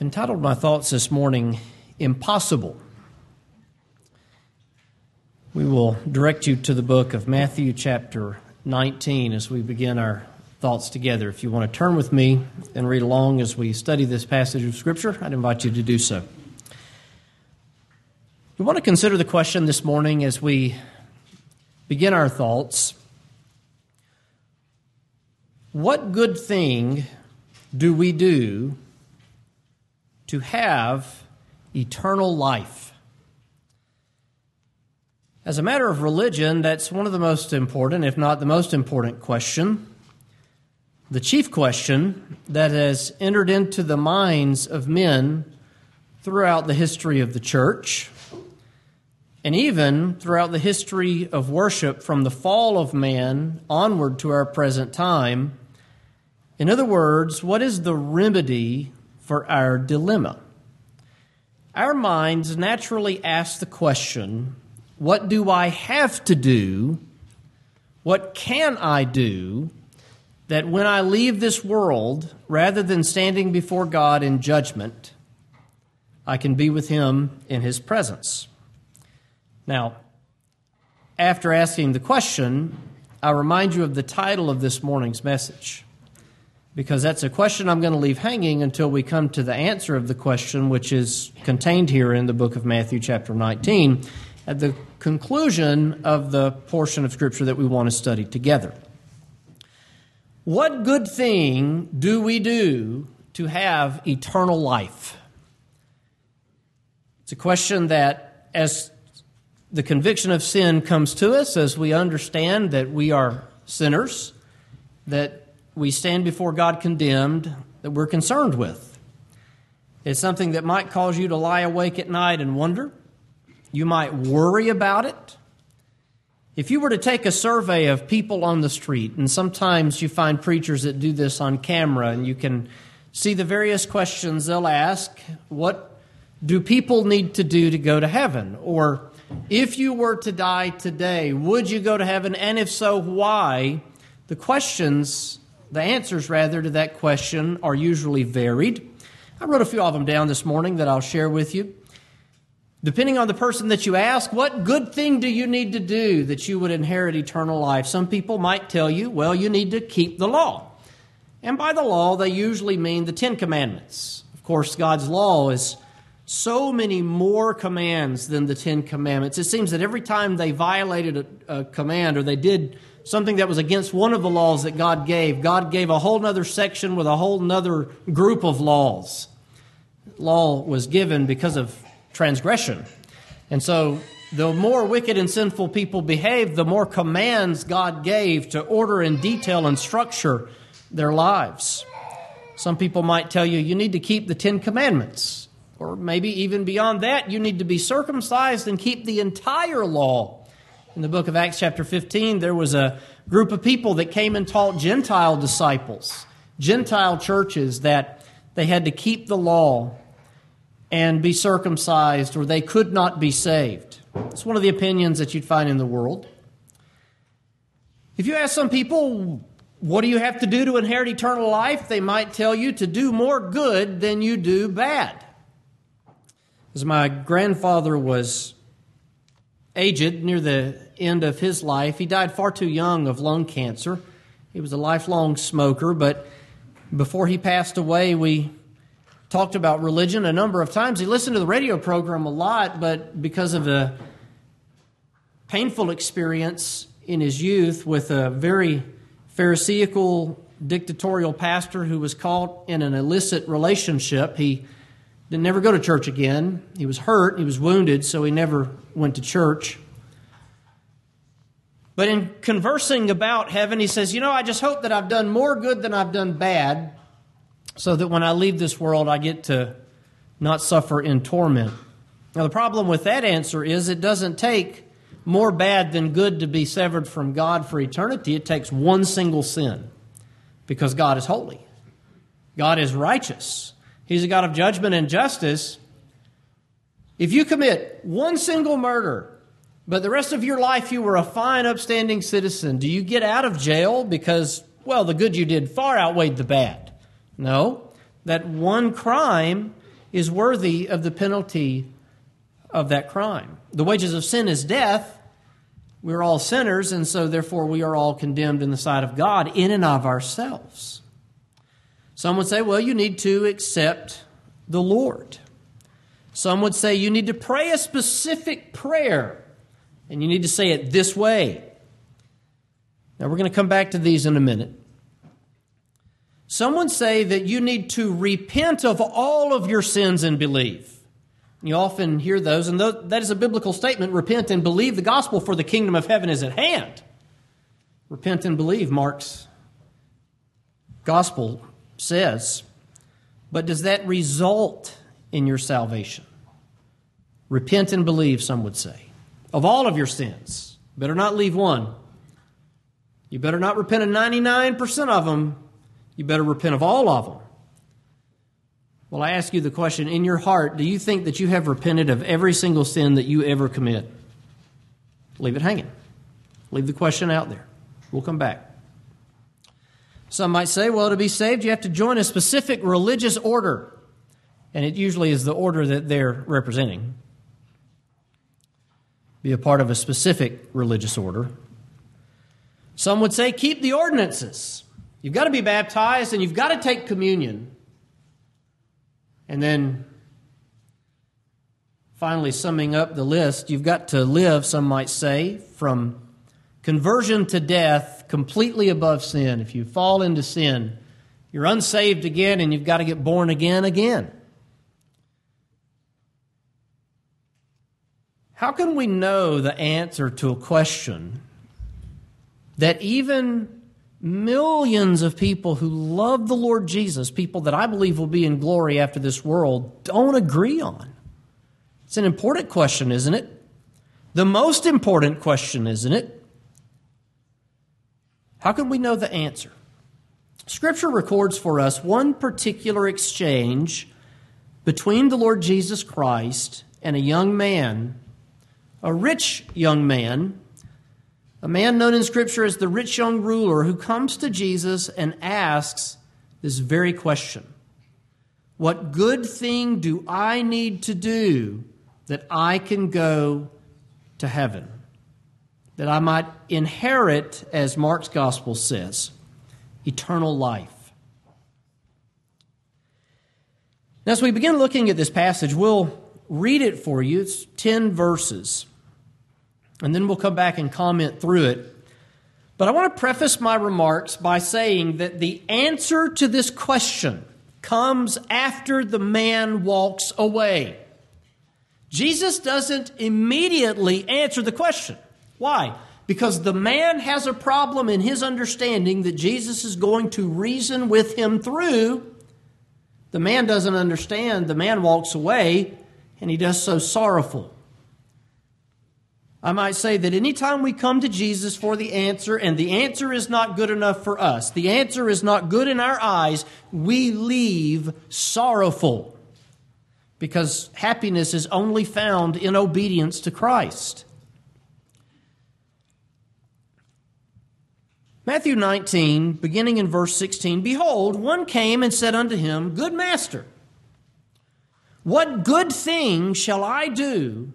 I've entitled my thoughts this morning, Impossible. We will direct you to the book of Matthew, chapter 19, as we begin our thoughts together. If you want to turn with me and read along as we study this passage of Scripture, I'd invite you to do so. We want to consider the question this morning as we begin our thoughts What good thing do we do to have eternal life? As a matter of religion, that's one of the most important, if not the most important question. The chief question that has entered into the minds of men throughout the history of the church, and even throughout the history of worship from the fall of man onward to our present time. In other words, what is the remedy for our dilemma. Our minds naturally ask the question what do I have to do? What can I do that when I leave this world, rather than standing before God in judgment, I can be with Him in His presence? Now, after asking the question, I'll remind you of the title of this morning's message because that's a question I'm going to leave hanging until we come to the answer of the question, which is contained here in the book of Matthew, chapter 19, at the conclusion of the portion of Scripture that we want to study together. What good thing do we do to have eternal life? It's a question that, as the conviction of sin comes to us, as we understand that we are sinners, that we stand before God condemned that we're concerned with. It's something that might cause you to lie awake at night and wonder. You might worry about it. If you were to take a survey of people on the street, and sometimes you find preachers that do this on camera, and you can see the various questions they'll ask What do people need to do to go to heaven? Or if you were to die today, would you go to heaven? And if so, why? The questions the answers, rather, to that question are usually varied. I wrote a few of them down this morning that I'll share with you. Depending on the person that you ask, what good thing do you need to do that you would inherit eternal life? Some people might tell you, well, you need to keep the law. And by the law, they usually mean the Ten Commandments. Of course, God's law is so many more commands than the Ten Commandments. It seems that every time they violated a, a command or they did something that was against one of the laws that God gave. God gave a whole other section with a whole other group of laws. Law was given because of transgression. And so the more wicked and sinful people behaved, the more commands God gave to order and detail and structure their lives. Some people might tell you, you need to keep the Ten Commandments. Or maybe even beyond that, you need to be circumcised and keep the entire law in the book of Acts, chapter 15, there was a group of people that came and taught Gentile disciples, Gentile churches, that they had to keep the law and be circumcised or they could not be saved. It's one of the opinions that you'd find in the world. If you ask some people, what do you have to do to inherit eternal life? They might tell you to do more good than you do bad. As my grandfather was aged, near the end of his life. He died far too young of lung cancer. He was a lifelong smoker, but before he passed away, we talked about religion a number of times. He listened to the radio program a lot, but because of a painful experience in his youth with a very Pharisaical, dictatorial pastor who was caught in an illicit relationship, he didn't never go to church again. He was hurt, he was wounded, so he never went to church. But in conversing about heaven, he says, You know, I just hope that I've done more good than I've done bad, so that when I leave this world, I get to not suffer in torment. Now, the problem with that answer is it doesn't take more bad than good to be severed from God for eternity. It takes one single sin because God is holy, God is righteous. He's a God of judgment and justice. If you commit one single murder, but the rest of your life you were a fine, upstanding citizen, do you get out of jail because, well, the good you did far outweighed the bad? No. That one crime is worthy of the penalty of that crime. The wages of sin is death. We're all sinners, and so therefore we are all condemned in the sight of God in and of ourselves. Some would say, well, you need to accept the Lord. Some would say you need to pray a specific prayer, and you need to say it this way. Now, we're going to come back to these in a minute. Some would say that you need to repent of all of your sins and believe. You often hear those, and that is a biblical statement repent and believe the gospel, for the kingdom of heaven is at hand. Repent and believe, Mark's gospel says. But does that result in your salvation? Repent and believe, some would say, of all of your sins. Better not leave one. You better not repent of 99% of them. You better repent of all of them. Well, I ask you the question in your heart, do you think that you have repented of every single sin that you ever commit? Leave it hanging. Leave the question out there. We'll come back. Some might say, well, to be saved, you have to join a specific religious order. And it usually is the order that they're representing. Be a part of a specific religious order. Some would say, keep the ordinances. You've got to be baptized and you've got to take communion. And then finally, summing up the list, you've got to live, some might say, from conversion to death completely above sin. If you fall into sin, you're unsaved again and you've got to get born again again. How can we know the answer to a question that even millions of people who love the Lord Jesus, people that I believe will be in glory after this world, don't agree on? It's an important question, isn't it? The most important question, isn't it? How can we know the answer? Scripture records for us one particular exchange between the Lord Jesus Christ and a young man, a rich young man, a man known in Scripture as the rich young ruler who comes to Jesus and asks this very question What good thing do I need to do that I can go to heaven? That I might inherit, as Mark's gospel says, eternal life. Now, as we begin looking at this passage, we'll read it for you. It's 10 verses. And then we'll come back and comment through it. But I want to preface my remarks by saying that the answer to this question comes after the man walks away. Jesus doesn't immediately answer the question. Why? Because the man has a problem in his understanding that Jesus is going to reason with him through. The man doesn't understand. The man walks away, and he does so sorrowful. I might say that anytime we come to Jesus for the answer, and the answer is not good enough for us, the answer is not good in our eyes, we leave sorrowful. Because happiness is only found in obedience to Christ. Matthew 19, beginning in verse 16 Behold, one came and said unto him, Good master, what good thing shall I do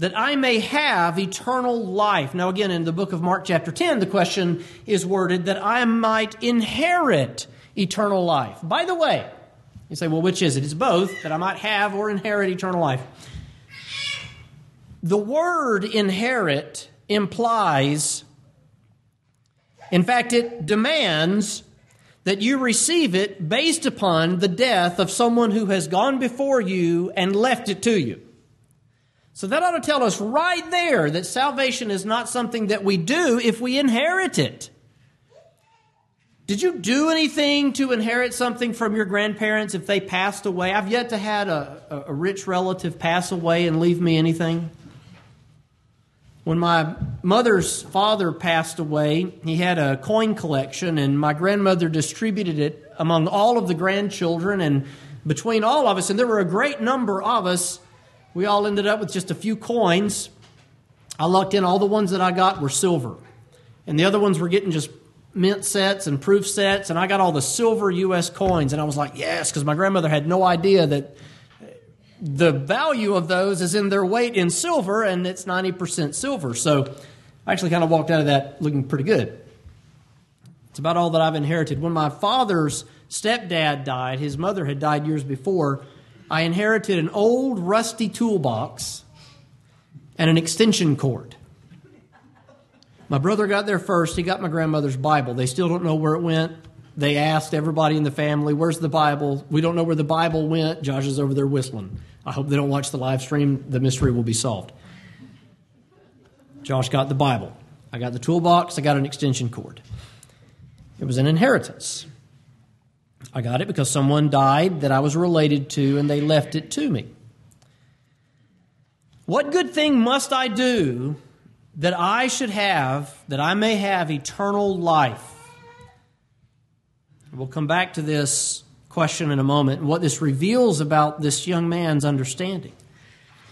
that I may have eternal life? Now, again, in the book of Mark, chapter 10, the question is worded that I might inherit eternal life. By the way, you say, well, which is it? It's both, that I might have or inherit eternal life. The word inherit implies in fact, it demands that you receive it based upon the death of someone who has gone before you and left it to you. So that ought to tell us right there that salvation is not something that we do if we inherit it. Did you do anything to inherit something from your grandparents if they passed away? I've yet to had a, a rich relative pass away and leave me anything. When my mother's father passed away, he had a coin collection, and my grandmother distributed it among all of the grandchildren and between all of us. And there were a great number of us. We all ended up with just a few coins. I lucked in, all the ones that I got were silver, and the other ones were getting just mint sets and proof sets, and I got all the silver U.S. coins. And I was like, yes, because my grandmother had no idea that the value of those is in their weight in silver, and it's 90% silver. So I actually kind of walked out of that looking pretty good. It's about all that I've inherited. When my father's stepdad died, his mother had died years before, I inherited an old rusty toolbox and an extension cord. My brother got there first. He got my grandmother's Bible. They still don't know where it went. They asked everybody in the family, Where's the Bible? We don't know where the Bible went. Josh is over there whistling. I hope they don't watch the live stream. The mystery will be solved. Josh got the Bible. I got the toolbox. I got an extension cord. It was an inheritance. I got it because someone died that I was related to and they left it to me. What good thing must I do that I should have, that I may have eternal life? We'll come back to this question in a moment and what this reveals about this young man's understanding.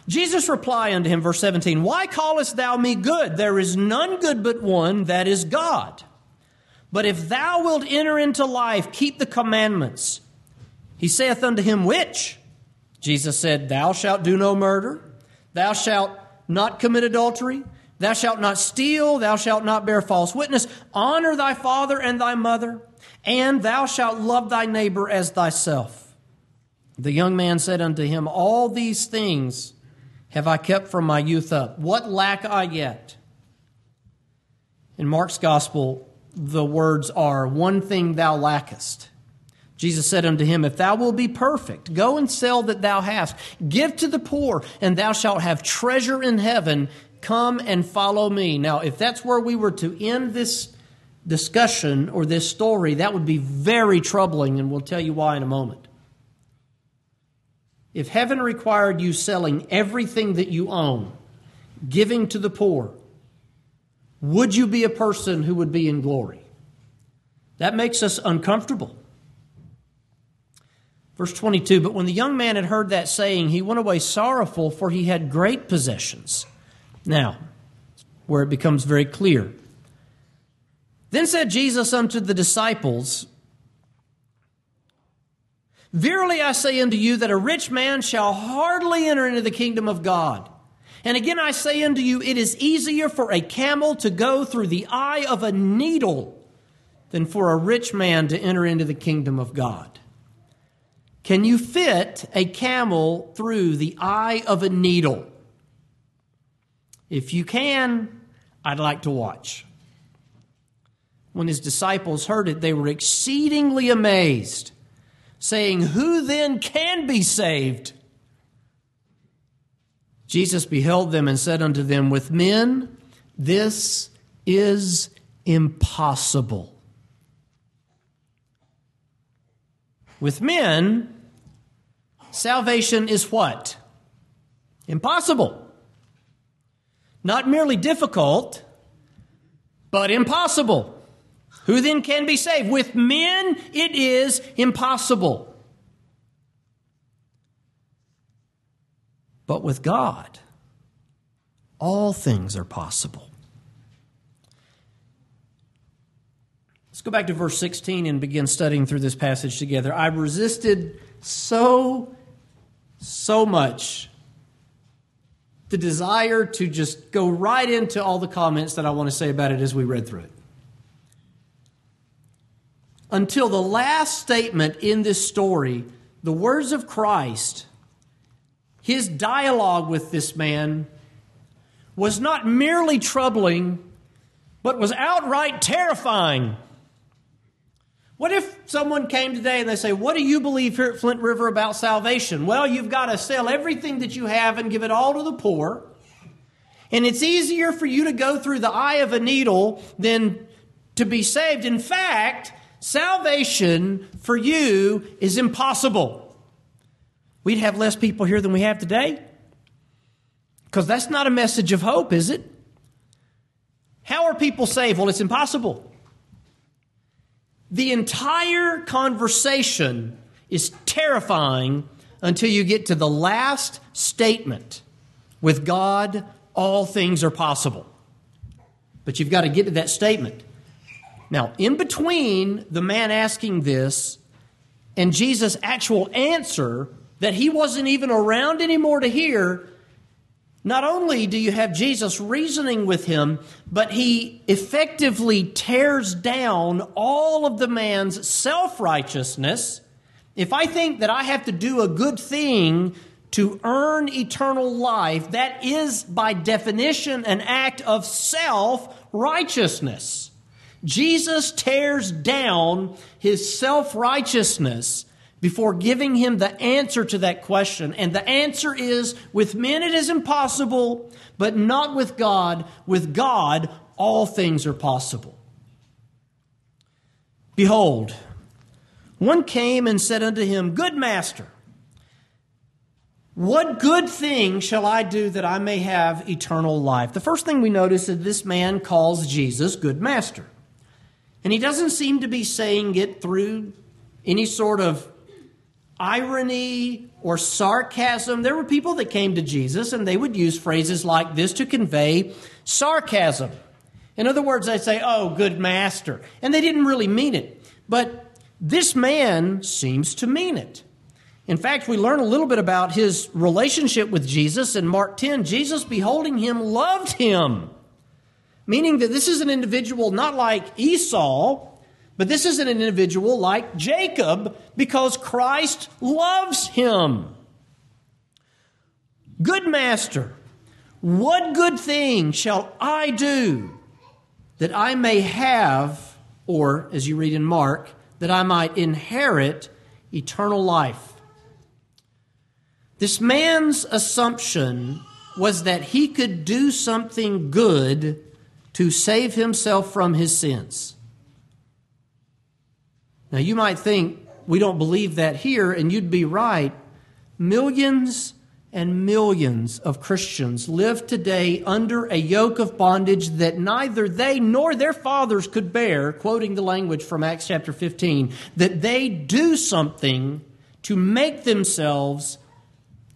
Jesus replied unto him, verse 17, Why callest thou me good? There is none good but one, that is God. But if thou wilt enter into life, keep the commandments. He saith unto him, Which? Jesus said, Thou shalt do no murder, thou shalt not commit adultery, thou shalt not steal, thou shalt not bear false witness, honor thy father and thy mother and thou shalt love thy neighbor as thyself. The young man said unto him, All these things have I kept from my youth up. What lack I yet? In Mark's gospel, the words are, One thing thou lackest. Jesus said unto him, If thou wilt be perfect, go and sell that thou hast, give to the poor, and thou shalt have treasure in heaven. Come and follow me. Now, if that's where we were to end this discussion or this story, that would be very troubling, and we'll tell you why in a moment. If heaven required you selling everything that you own, giving to the poor, would you be a person who would be in glory? That makes us uncomfortable. Verse 22 But when the young man had heard that saying, he went away sorrowful, for he had great possessions. Now, where it becomes very clear then said Jesus unto the disciples, Verily I say unto you that a rich man shall hardly enter into the kingdom of God. And again I say unto you, it is easier for a camel to go through the eye of a needle than for a rich man to enter into the kingdom of God. Can you fit a camel through the eye of a needle? If you can, I'd like to watch. When his disciples heard it, they were exceedingly amazed, saying, Who then can be saved? Jesus beheld them and said unto them, With men this is impossible. With men, salvation is what? Impossible. Not merely difficult, but impossible. Who then can be saved? With men, it is impossible. But with God, all things are possible. Let's go back to verse 16 and begin studying through this passage together. I resisted so, so much the desire to just go right into all the comments that I want to say about it as we read through it until the last statement in this story, the words of Christ, his dialogue with this man was not merely troubling, but was outright terrifying. What if someone came today and they say, What do you believe here at Flint River about salvation? Well, you've got to sell everything that you have and give it all to the poor. And it's easier for you to go through the eye of a needle than to be saved. In fact, Salvation for you is impossible. We'd have less people here than we have today. Because that's not a message of hope, is it? How are people saved? Well, it's impossible. The entire conversation is terrifying until you get to the last statement. With God, all things are possible. But you've got to get to that statement. Now, in between the man asking this and Jesus' actual answer that he wasn't even around anymore to hear, not only do you have Jesus reasoning with him, but he effectively tears down all of the man's self righteousness. If I think that I have to do a good thing to earn eternal life, that is by definition an act of self righteousness. Jesus tears down his self righteousness before giving him the answer to that question. And the answer is with men it is impossible, but not with God. With God, all things are possible. Behold, one came and said unto him, Good master, what good thing shall I do that I may have eternal life? The first thing we notice is this man calls Jesus good master. And he doesn't seem to be saying it through any sort of irony or sarcasm. There were people that came to Jesus and they would use phrases like this to convey sarcasm. In other words, they'd say, Oh, good master. And they didn't really mean it. But this man seems to mean it. In fact, we learn a little bit about his relationship with Jesus in Mark 10. Jesus, beholding him, loved him. Meaning that this is an individual not like Esau, but this is an individual like Jacob because Christ loves him. Good master, what good thing shall I do that I may have, or as you read in Mark, that I might inherit eternal life? This man's assumption was that he could do something good to save himself from his sins. Now, you might think we don't believe that here, and you'd be right. Millions and millions of Christians live today under a yoke of bondage that neither they nor their fathers could bear, quoting the language from Acts chapter 15, that they do something to make themselves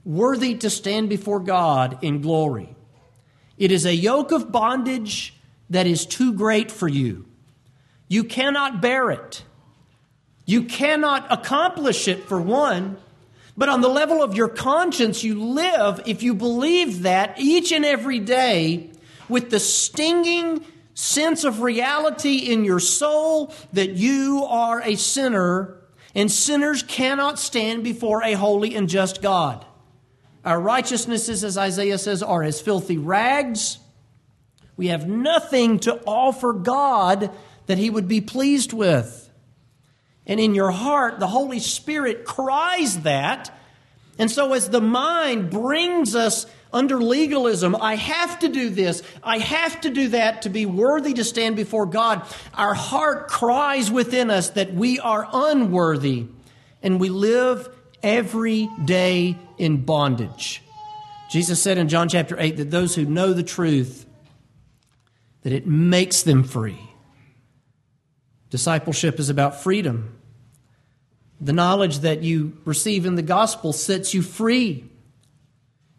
worthy to stand before God in glory. It is a yoke of bondage that is too great for you. You cannot bear it. You cannot accomplish it for one, but on the level of your conscience, you live, if you believe that each and every day with the stinging sense of reality in your soul that you are a sinner and sinners cannot stand before a holy and just God. Our righteousnesses, as Isaiah says, are as filthy rags. We have nothing to offer God that He would be pleased with and in your heart, the Holy Spirit cries that. And so, as the mind brings us under legalism, I have to do this, I have to do that to be worthy to stand before God, our heart cries within us that we are unworthy and we live every day in bondage. Jesus said in John chapter 8 that those who know the truth, that it makes them free. Discipleship is about freedom. The knowledge that you receive in the gospel sets you free.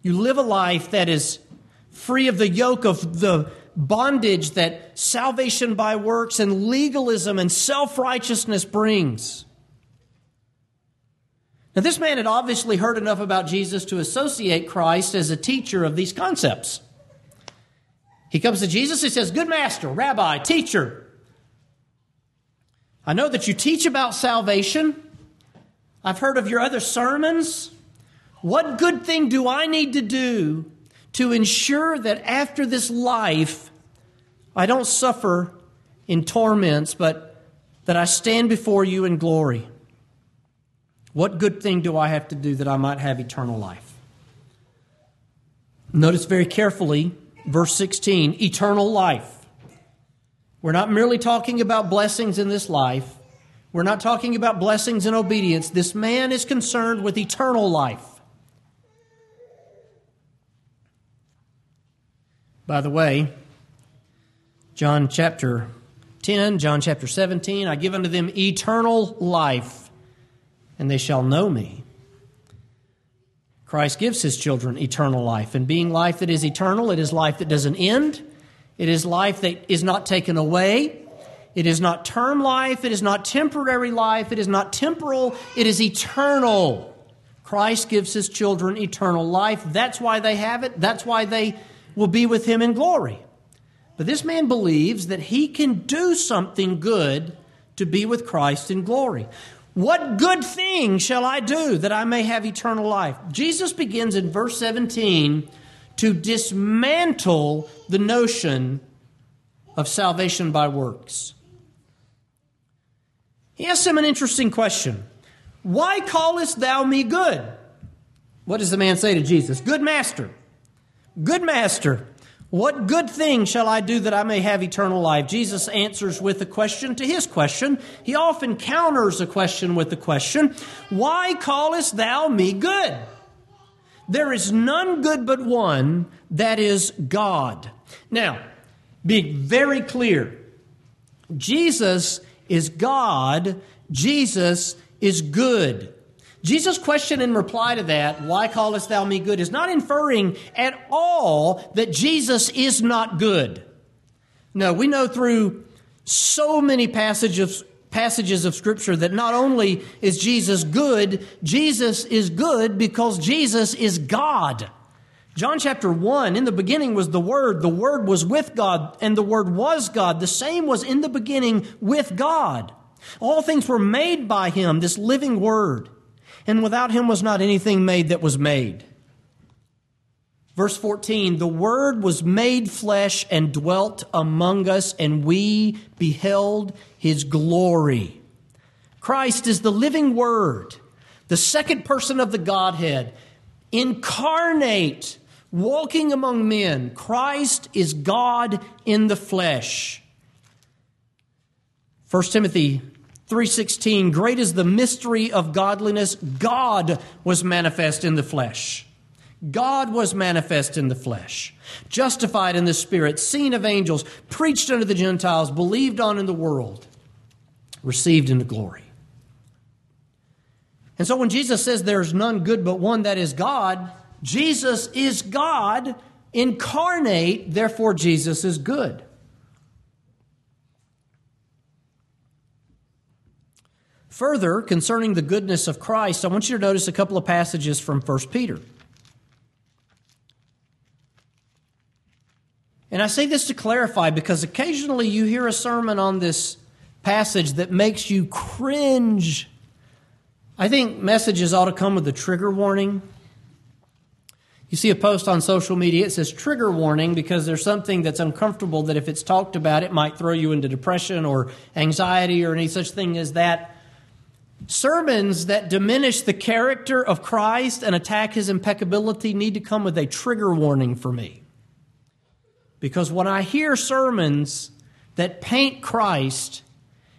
You live a life that is free of the yoke of the bondage that salvation by works and legalism and self righteousness brings. Now, this man had obviously heard enough about Jesus to associate Christ as a teacher of these concepts. He comes to Jesus, he says, Good master, rabbi, teacher. I know that you teach about salvation. I've heard of your other sermons. What good thing do I need to do to ensure that after this life I don't suffer in torments, but that I stand before you in glory? What good thing do I have to do that I might have eternal life? Notice very carefully verse 16 eternal life. We're not merely talking about blessings in this life, we're not talking about blessings and obedience. This man is concerned with eternal life. By the way, John chapter 10, John chapter 17, I give unto them eternal life, and they shall know me. Christ gives his children eternal life. And being life that is eternal, it is life that doesn't end. It is life that is not taken away. It is not term life. It is not temporary life. It is not temporal. It is eternal. Christ gives his children eternal life. That's why they have it. That's why they will be with him in glory. But this man believes that he can do something good to be with Christ in glory. What good thing shall I do that I may have eternal life? Jesus begins in verse 17 to dismantle the notion of salvation by works. He asks him an interesting question Why callest thou me good? What does the man say to Jesus? Good master. Good master. What good thing shall I do that I may have eternal life? Jesus answers with a question to his question. He often counters a question with a question Why callest thou me good? There is none good but one, that is God. Now, be very clear Jesus is God, Jesus is good. Jesus' question in reply to that, why callest thou me good, is not inferring at all that Jesus is not good. No, we know through so many passages, passages of Scripture that not only is Jesus good, Jesus is good because Jesus is God. John chapter 1, in the beginning was the Word, the Word was with God, and the Word was God. The same was in the beginning with God. All things were made by Him, this living Word and without him was not anything made that was made. Verse 14, the Word was made flesh and dwelt among us, and we beheld his glory. Christ is the living Word, the second person of the Godhead, incarnate, walking among men. Christ is God in the flesh. 1 Timothy 3:16 Great is the mystery of godliness. God was manifest in the flesh. God was manifest in the flesh justified in the spirit seen of angels preached unto the Gentiles believed on in the world received into glory. And so when Jesus says there's none good but one that is God Jesus is God incarnate therefore Jesus is good Further, concerning the goodness of Christ, I want you to notice a couple of passages from 1 Peter. And I say this to clarify because occasionally you hear a sermon on this passage that makes you cringe. I think messages ought to come with a trigger warning. You see a post on social media, it says trigger warning because there's something that's uncomfortable that if it's talked about, it might throw you into depression or anxiety or any such thing as that. Sermons that diminish the character of Christ and attack his impeccability need to come with a trigger warning for me. Because when I hear sermons that paint Christ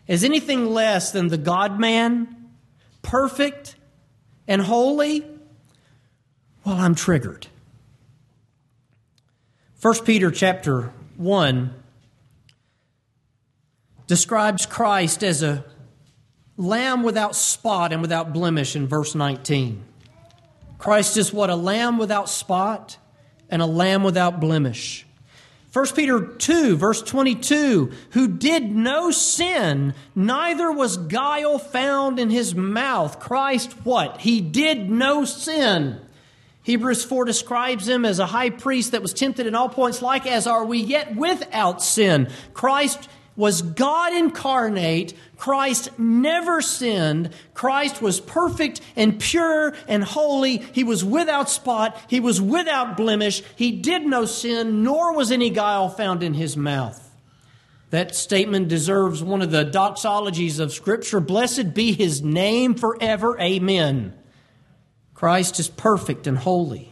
as anything less than the God man, perfect and holy, well, I'm triggered. 1 Peter chapter 1 describes Christ as a lamb without spot and without blemish in verse 19. Christ is what? A lamb without spot and a lamb without blemish. 1 Peter 2, verse 22, who did no sin, neither was guile found in his mouth. Christ, what? He did no sin. Hebrews 4 describes him as a high priest that was tempted in all points, like as are we, yet without sin. Christ was God incarnate. Christ never sinned. Christ was perfect and pure and holy. He was without spot. He was without blemish. He did no sin, nor was any guile found in his mouth. That statement deserves one of the doxologies of Scripture. Blessed be his name forever. Amen. Christ is perfect and holy.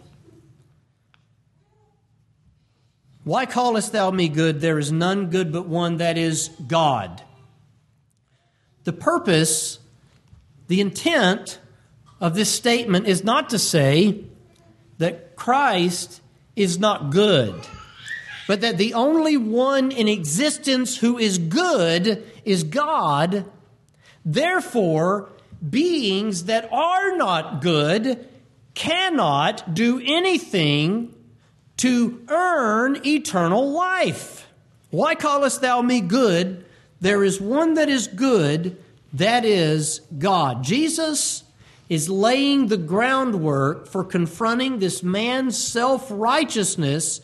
Why callest thou me good? There is none good but one, that is God. The purpose, the intent of this statement is not to say that Christ is not good, but that the only one in existence who is good is God. Therefore, beings that are not good cannot do anything to earn eternal life. Why callest thou me good? There is one that is good, that is God. Jesus is laying the groundwork for confronting this man's self righteousness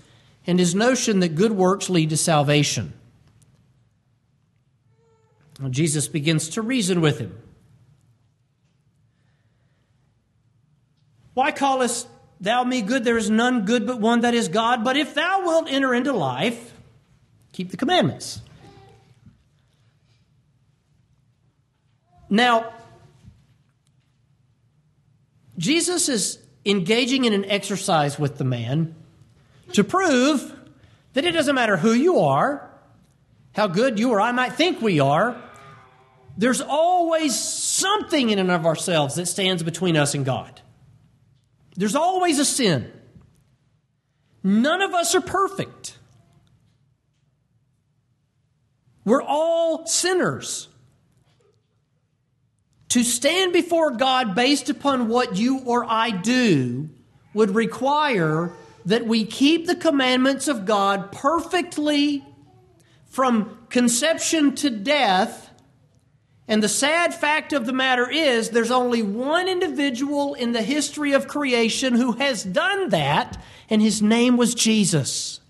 and his notion that good works lead to salvation. Well, Jesus begins to reason with him. Why callest thou me good? There is none good but one that is God. But if thou wilt enter into life, keep the commandments. Now, Jesus is engaging in an exercise with the man to prove that it doesn't matter who you are, how good you or I might think we are, there's always something in and of ourselves that stands between us and God. There's always a sin. None of us are perfect. We're all sinners. To stand before God based upon what you or I do would require that we keep the commandments of God perfectly from conception to death. And the sad fact of the matter is, there's only one individual in the history of creation who has done that, and his name was Jesus.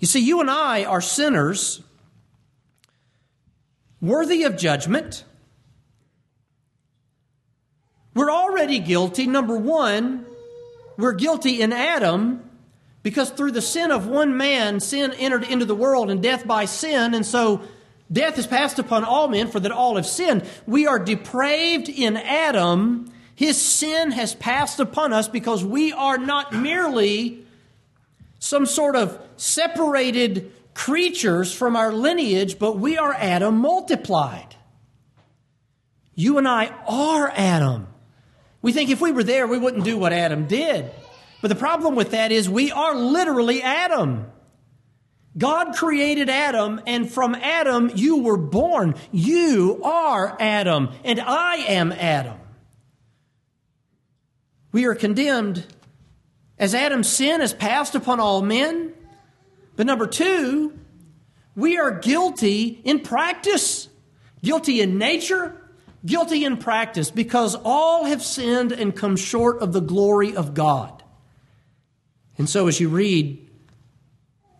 You see, you and I are sinners, worthy of judgment. We're already guilty. Number one, we're guilty in Adam because through the sin of one man, sin entered into the world and death by sin. And so death is passed upon all men for that all have sinned. We are depraved in Adam. His sin has passed upon us because we are not merely some sort of separated creatures from our lineage, but we are Adam multiplied. You and I are Adam. We think if we were there, we wouldn't do what Adam did. But the problem with that is we are literally Adam. God created Adam, and from Adam you were born. You are Adam, and I am Adam. We are condemned as Adam's sin is passed upon all men. But number two, we are guilty in practice, guilty in nature, guilty in practice, because all have sinned and come short of the glory of God. And so, as you read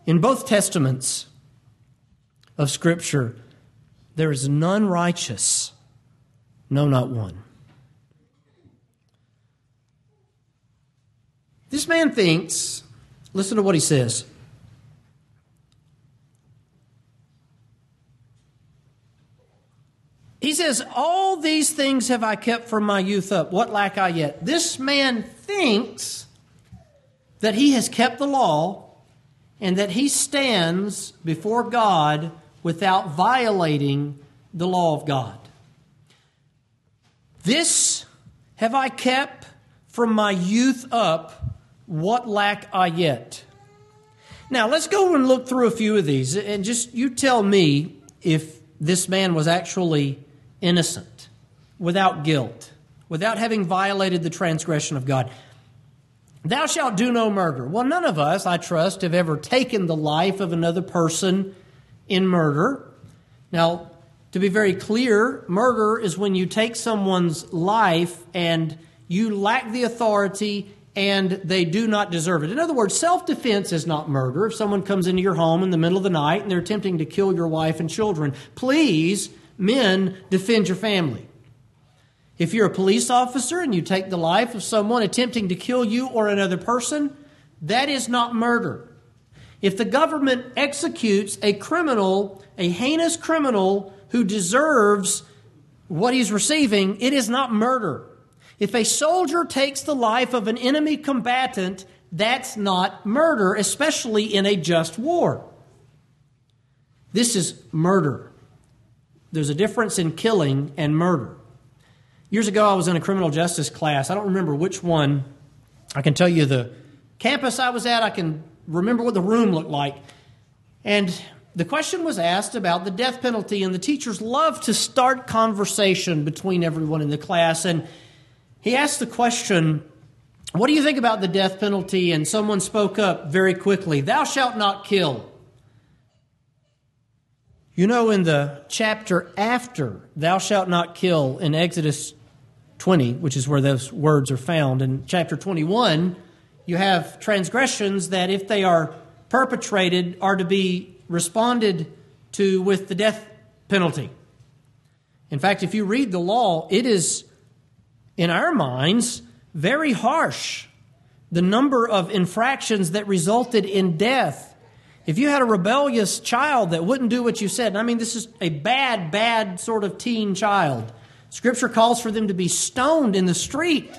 in both testaments of Scripture, there is none righteous, no, not one. This man thinks, listen to what he says. He says, All these things have I kept from my youth up. What lack I yet? This man thinks that he has kept the law and that he stands before God without violating the law of God. This have I kept from my youth up. What lack I yet? Now, let's go and look through a few of these and just you tell me if this man was actually innocent, without guilt, without having violated the transgression of God. Thou shalt do no murder. Well, none of us, I trust, have ever taken the life of another person in murder. Now, to be very clear, murder is when you take someone's life and you lack the authority and they do not deserve it. In other words, self defense is not murder. If someone comes into your home in the middle of the night and they're attempting to kill your wife and children, please Men, defend your family. If you're a police officer and you take the life of someone attempting to kill you or another person, that is not murder. If the government executes a criminal, a heinous criminal who deserves what he's receiving, it is not murder. If a soldier takes the life of an enemy combatant, that's not murder, especially in a just war. This is murder. There's a difference in killing and murder. Years ago, I was in a criminal justice class. I don't remember which one. I can tell you the campus I was at, I can remember what the room looked like. And the question was asked about the death penalty, and the teachers love to start conversation between everyone in the class. And he asked the question, What do you think about the death penalty? And someone spoke up very quickly, Thou shalt not kill. You know, in the chapter after thou shalt not kill in Exodus 20, which is where those words are found. In chapter 21, you have transgressions that, if they are perpetrated, are to be responded to with the death penalty. In fact, if you read the law, it is, in our minds, very harsh. The number of infractions that resulted in death. If you had a rebellious child that wouldn't do what you said, I mean, this is a bad, bad sort of teen child, Scripture calls for them to be stoned in the street.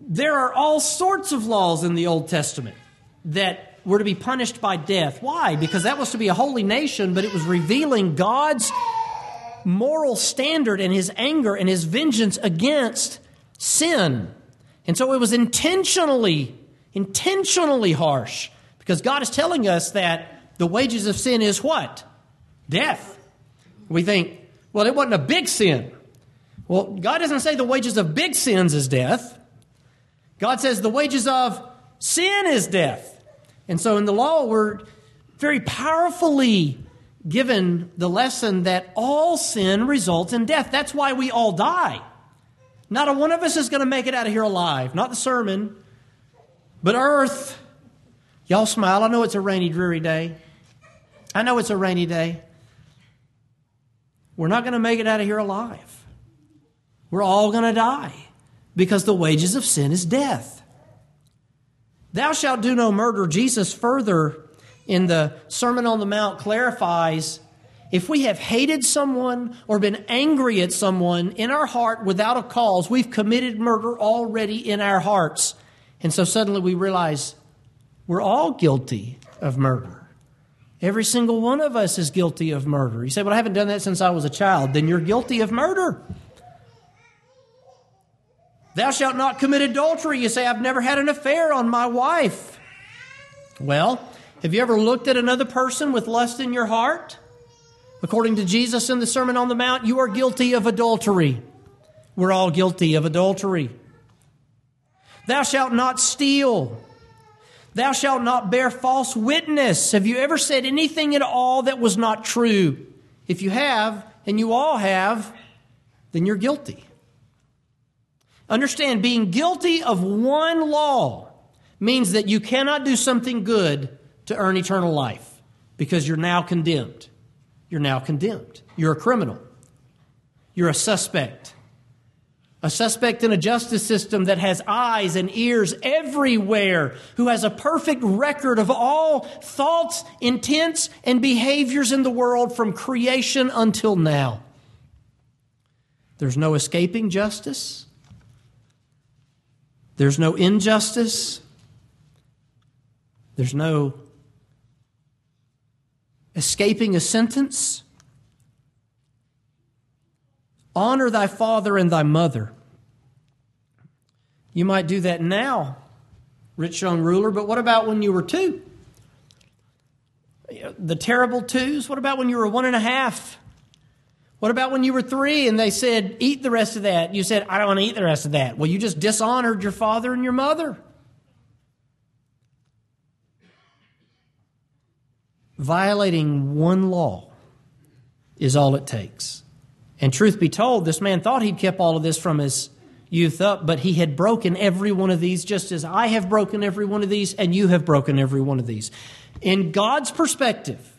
There are all sorts of laws in the Old Testament that were to be punished by death. Why? Because that was to be a holy nation, but it was revealing God's moral standard and his anger and his vengeance against sin. And so it was intentionally, intentionally harsh because God is telling us that the wages of sin is what? Death. We think, well, it wasn't a big sin. Well, God doesn't say the wages of big sins is death. God says the wages of sin is death. And so in the law, we're very powerfully given the lesson that all sin results in death. That's why we all die. Not a one of us is going to make it out of here alive. Not the sermon, but earth. Y'all smile. I know it's a rainy, dreary day. I know it's a rainy day. We're not going to make it out of here alive. We're all going to die because the wages of sin is death. Thou shalt do no murder. Jesus further in the Sermon on the Mount clarifies if we have hated someone or been angry at someone in our heart without a cause, we've committed murder already in our hearts. And so suddenly we realize we're all guilty of murder. Every single one of us is guilty of murder. You say, Well, I haven't done that since I was a child. Then you're guilty of murder. Thou shalt not commit adultery. You say, I've never had an affair on my wife. Well, have you ever looked at another person with lust in your heart? According to Jesus in the Sermon on the Mount, you are guilty of adultery. We're all guilty of adultery. Thou shalt not steal. Thou shalt not bear false witness. Have you ever said anything at all that was not true? If you have, and you all have, then you're guilty. Understand, being guilty of one law means that you cannot do something good to earn eternal life because you're now condemned. You're now condemned. You're a criminal. You're a suspect. A suspect in a justice system that has eyes and ears everywhere, who has a perfect record of all thoughts, intents, and behaviors in the world from creation until now. There's no escaping justice. There's no injustice. There's no escaping a sentence. Honor thy father and thy mother. You might do that now, rich young ruler, but what about when you were two? The terrible twos? What about when you were one and a half? What about when you were three and they said, eat the rest of that? You said, I don't want to eat the rest of that. Well, you just dishonored your father and your mother. Violating one law is all it takes. And truth be told, this man thought he'd kept all of this from his youth up, but he had broken every one of these, just as I have broken every one of these, and you have broken every one of these. In God's perspective,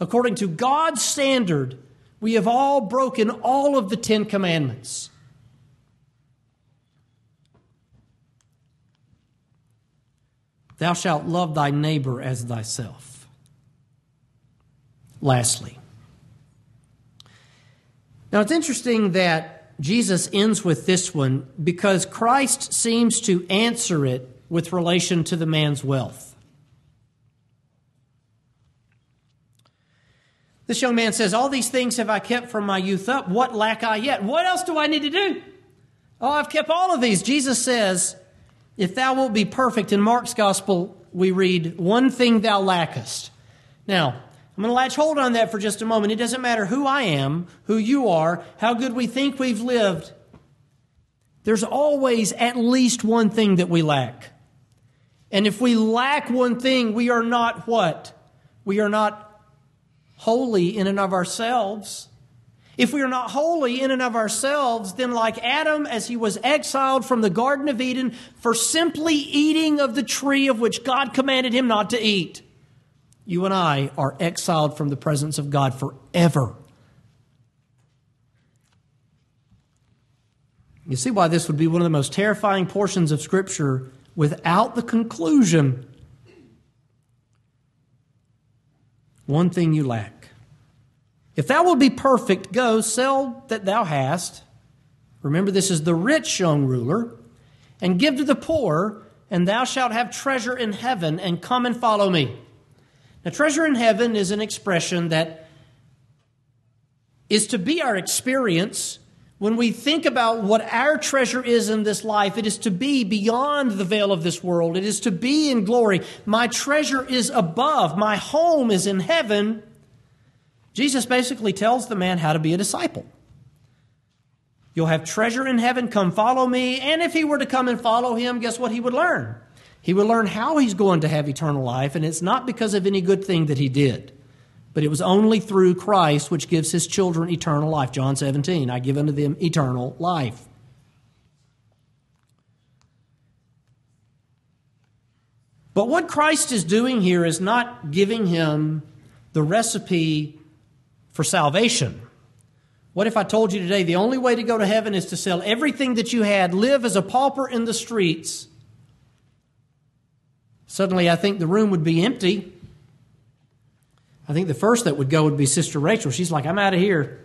according to God's standard, we have all broken all of the Ten Commandments. Thou shalt love thy neighbor as thyself. Lastly, now it's interesting that Jesus ends with this one because Christ seems to answer it with relation to the man's wealth. This young man says, All these things have I kept from my youth up. What lack I yet? What else do I need to do? Oh, I've kept all of these. Jesus says, If thou wilt be perfect, in Mark's gospel, we read, One thing thou lackest. Now, I'm going to latch hold on that for just a moment. It doesn't matter who I am, who you are, how good we think we've lived. There's always at least one thing that we lack. And if we lack one thing, we are not what? We are not holy in and of ourselves. If we are not holy in and of ourselves, then like Adam, as he was exiled from the Garden of Eden for simply eating of the tree of which God commanded him not to eat, you and I are exiled from the presence of God forever. You see why this would be one of the most terrifying portions of Scripture without the conclusion. One thing you lack. If thou wilt be perfect, go, sell that thou hast. Remember, this is the rich young ruler, and give to the poor, and thou shalt have treasure in heaven, and come and follow me. Now, treasure in heaven is an expression that is to be our experience when we think about what our treasure is in this life, it is to be beyond the veil of this world. It is to be in glory. My treasure is above. My home is in heaven. Jesus basically tells the man how to be a disciple. You'll have treasure in heaven, come follow me. And if he were to come and follow him, guess what he would learn? He would learn how he's going to have eternal life, and it's not because of any good thing that he did, but it was only through Christ which gives his children eternal life. John 17, I give unto them eternal life. But what Christ is doing here is not giving him the recipe for salvation. What if I told you today the only way to go to heaven is to sell everything that you had, live as a pauper in the streets? Suddenly, I think the room would be empty. I think the first that would go would be Sister Rachel. She's like, I'm out of here.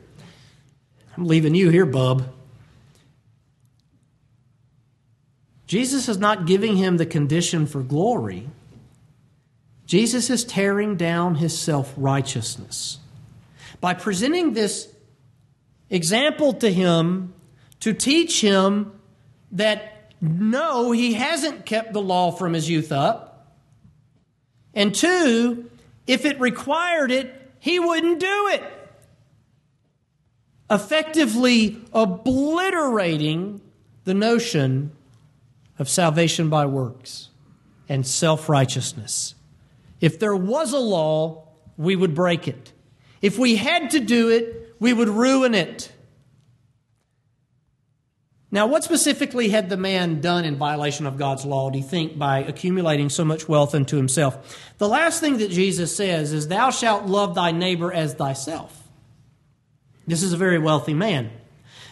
I'm leaving you here, bub. Jesus is not giving him the condition for glory. Jesus is tearing down his self righteousness by presenting this example to him to teach him that no, he hasn't kept the law from his youth up. And two, if it required it, he wouldn't do it. Effectively obliterating the notion of salvation by works and self righteousness. If there was a law, we would break it. If we had to do it, we would ruin it. Now, what specifically had the man done in violation of God's law, do you think, by accumulating so much wealth unto himself? The last thing that Jesus says is, Thou shalt love thy neighbor as thyself. This is a very wealthy man.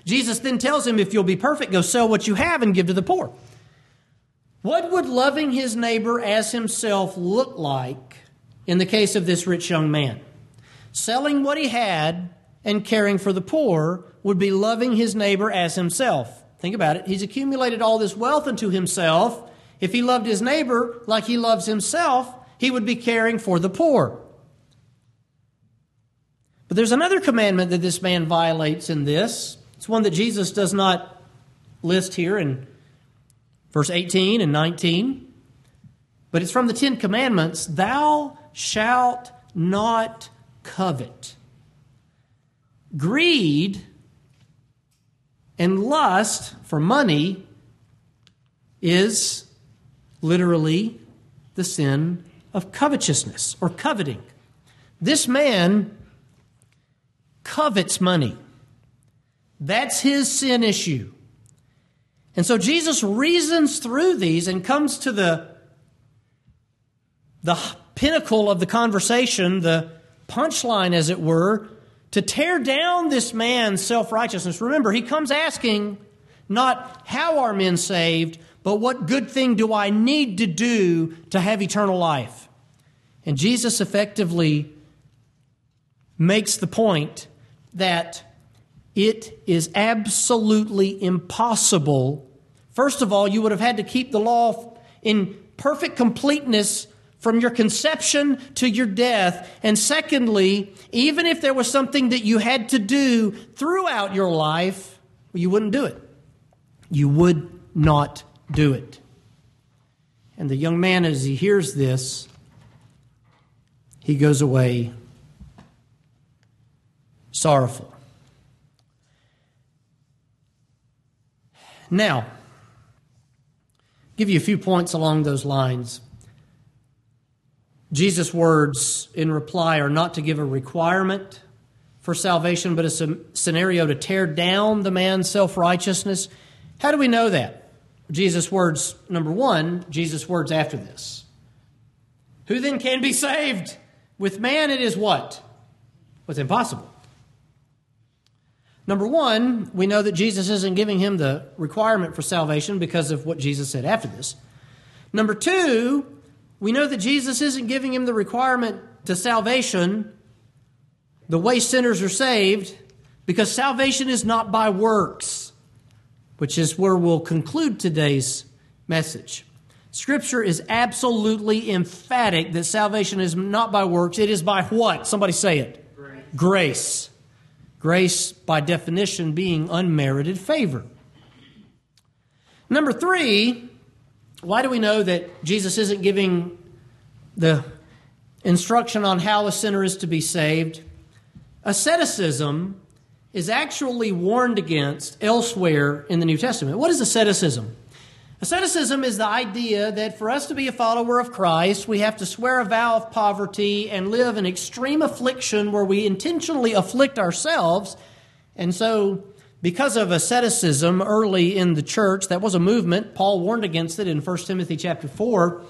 Jesus then tells him, If you'll be perfect, go sell what you have and give to the poor. What would loving his neighbor as himself look like in the case of this rich young man? Selling what he had and caring for the poor would be loving his neighbor as himself. Think about it. He's accumulated all this wealth unto himself. If he loved his neighbor like he loves himself, he would be caring for the poor. But there's another commandment that this man violates in this. It's one that Jesus does not list here in verse 18 and 19. But it's from the Ten Commandments Thou shalt not covet. Greed and lust for money is literally the sin of covetousness or coveting. This man covets money. That's his sin issue. And so Jesus reasons through these and comes to the, the pinnacle of the conversation, the punchline, as it were, to tear down this man's self righteousness. Remember, he comes asking not how are men saved, but what good thing do I need to do to have eternal life? And Jesus effectively makes the point that it is absolutely impossible. First of all, you would have had to keep the law in perfect completeness from your conception to your death. And secondly, even if there was something that you had to do throughout your life, you wouldn't do it. You would not do it. And the young man, as he hears this, he goes away sorrowful. Now, give you a few points along those lines. Jesus' words in reply are not to give a requirement for salvation, but a scenario to tear down the man's self righteousness. How do we know that? Jesus' words, number one, Jesus' words after this. Who then can be saved? With man, it is what? What's impossible. Number one, we know that Jesus isn't giving him the requirement for salvation because of what Jesus said after this. Number two, we know that Jesus isn't giving him the requirement to salvation the way sinners are saved because salvation is not by works, which is where we'll conclude today's message. Scripture is absolutely emphatic that salvation is not by works, it is by what? Somebody say it. Grace. Grace. Grace, by definition, being unmerited favor. Number three, why do we know that Jesus isn't giving the instruction on how a sinner is to be saved? Asceticism is actually warned against elsewhere in the New Testament. What is asceticism? Asceticism is the idea that for us to be a follower of Christ, we have to swear a vow of poverty and live in extreme affliction where we intentionally afflict ourselves. And so, because of asceticism early in the church, that was a movement. Paul warned against it in 1 Timothy chapter 4,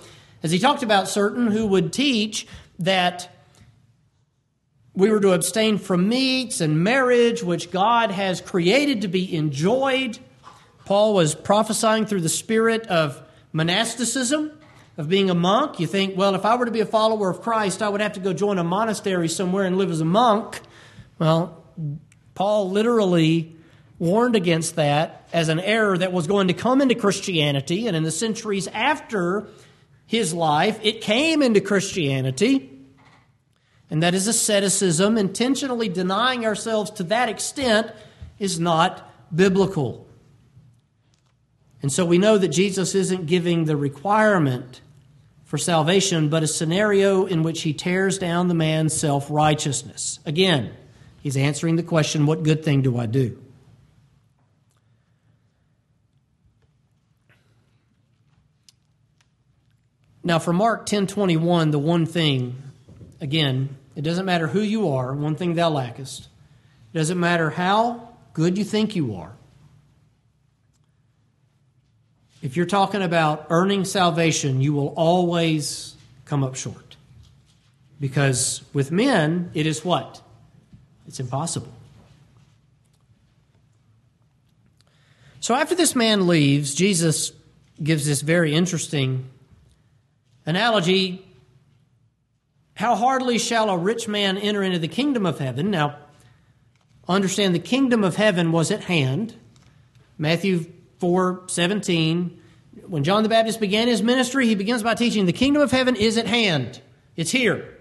as he talked about certain who would teach that we were to abstain from meats and marriage, which God has created to be enjoyed Paul was prophesying through the spirit of monasticism, of being a monk. You think, well, if I were to be a follower of Christ, I would have to go join a monastery somewhere and live as a monk. Well, Paul literally warned against that as an error that was going to come into Christianity. And in the centuries after his life, it came into Christianity. And that is asceticism. Intentionally denying ourselves to that extent is not biblical. And so we know that Jesus isn't giving the requirement for salvation, but a scenario in which he tears down the man's self righteousness. Again, he's answering the question what good thing do I do? Now for Mark 10:21, the one thing, again, it doesn't matter who you are, one thing thou lackest. It doesn't matter how good you think you are. If you're talking about earning salvation, you will always come up short. Because with men, it is what? It's impossible. So after this man leaves, Jesus gives this very interesting analogy. How hardly shall a rich man enter into the kingdom of heaven? Now, understand the kingdom of heaven was at hand. Matthew 4 17. When John the Baptist began his ministry, he begins by teaching the kingdom of heaven is at hand, it's here.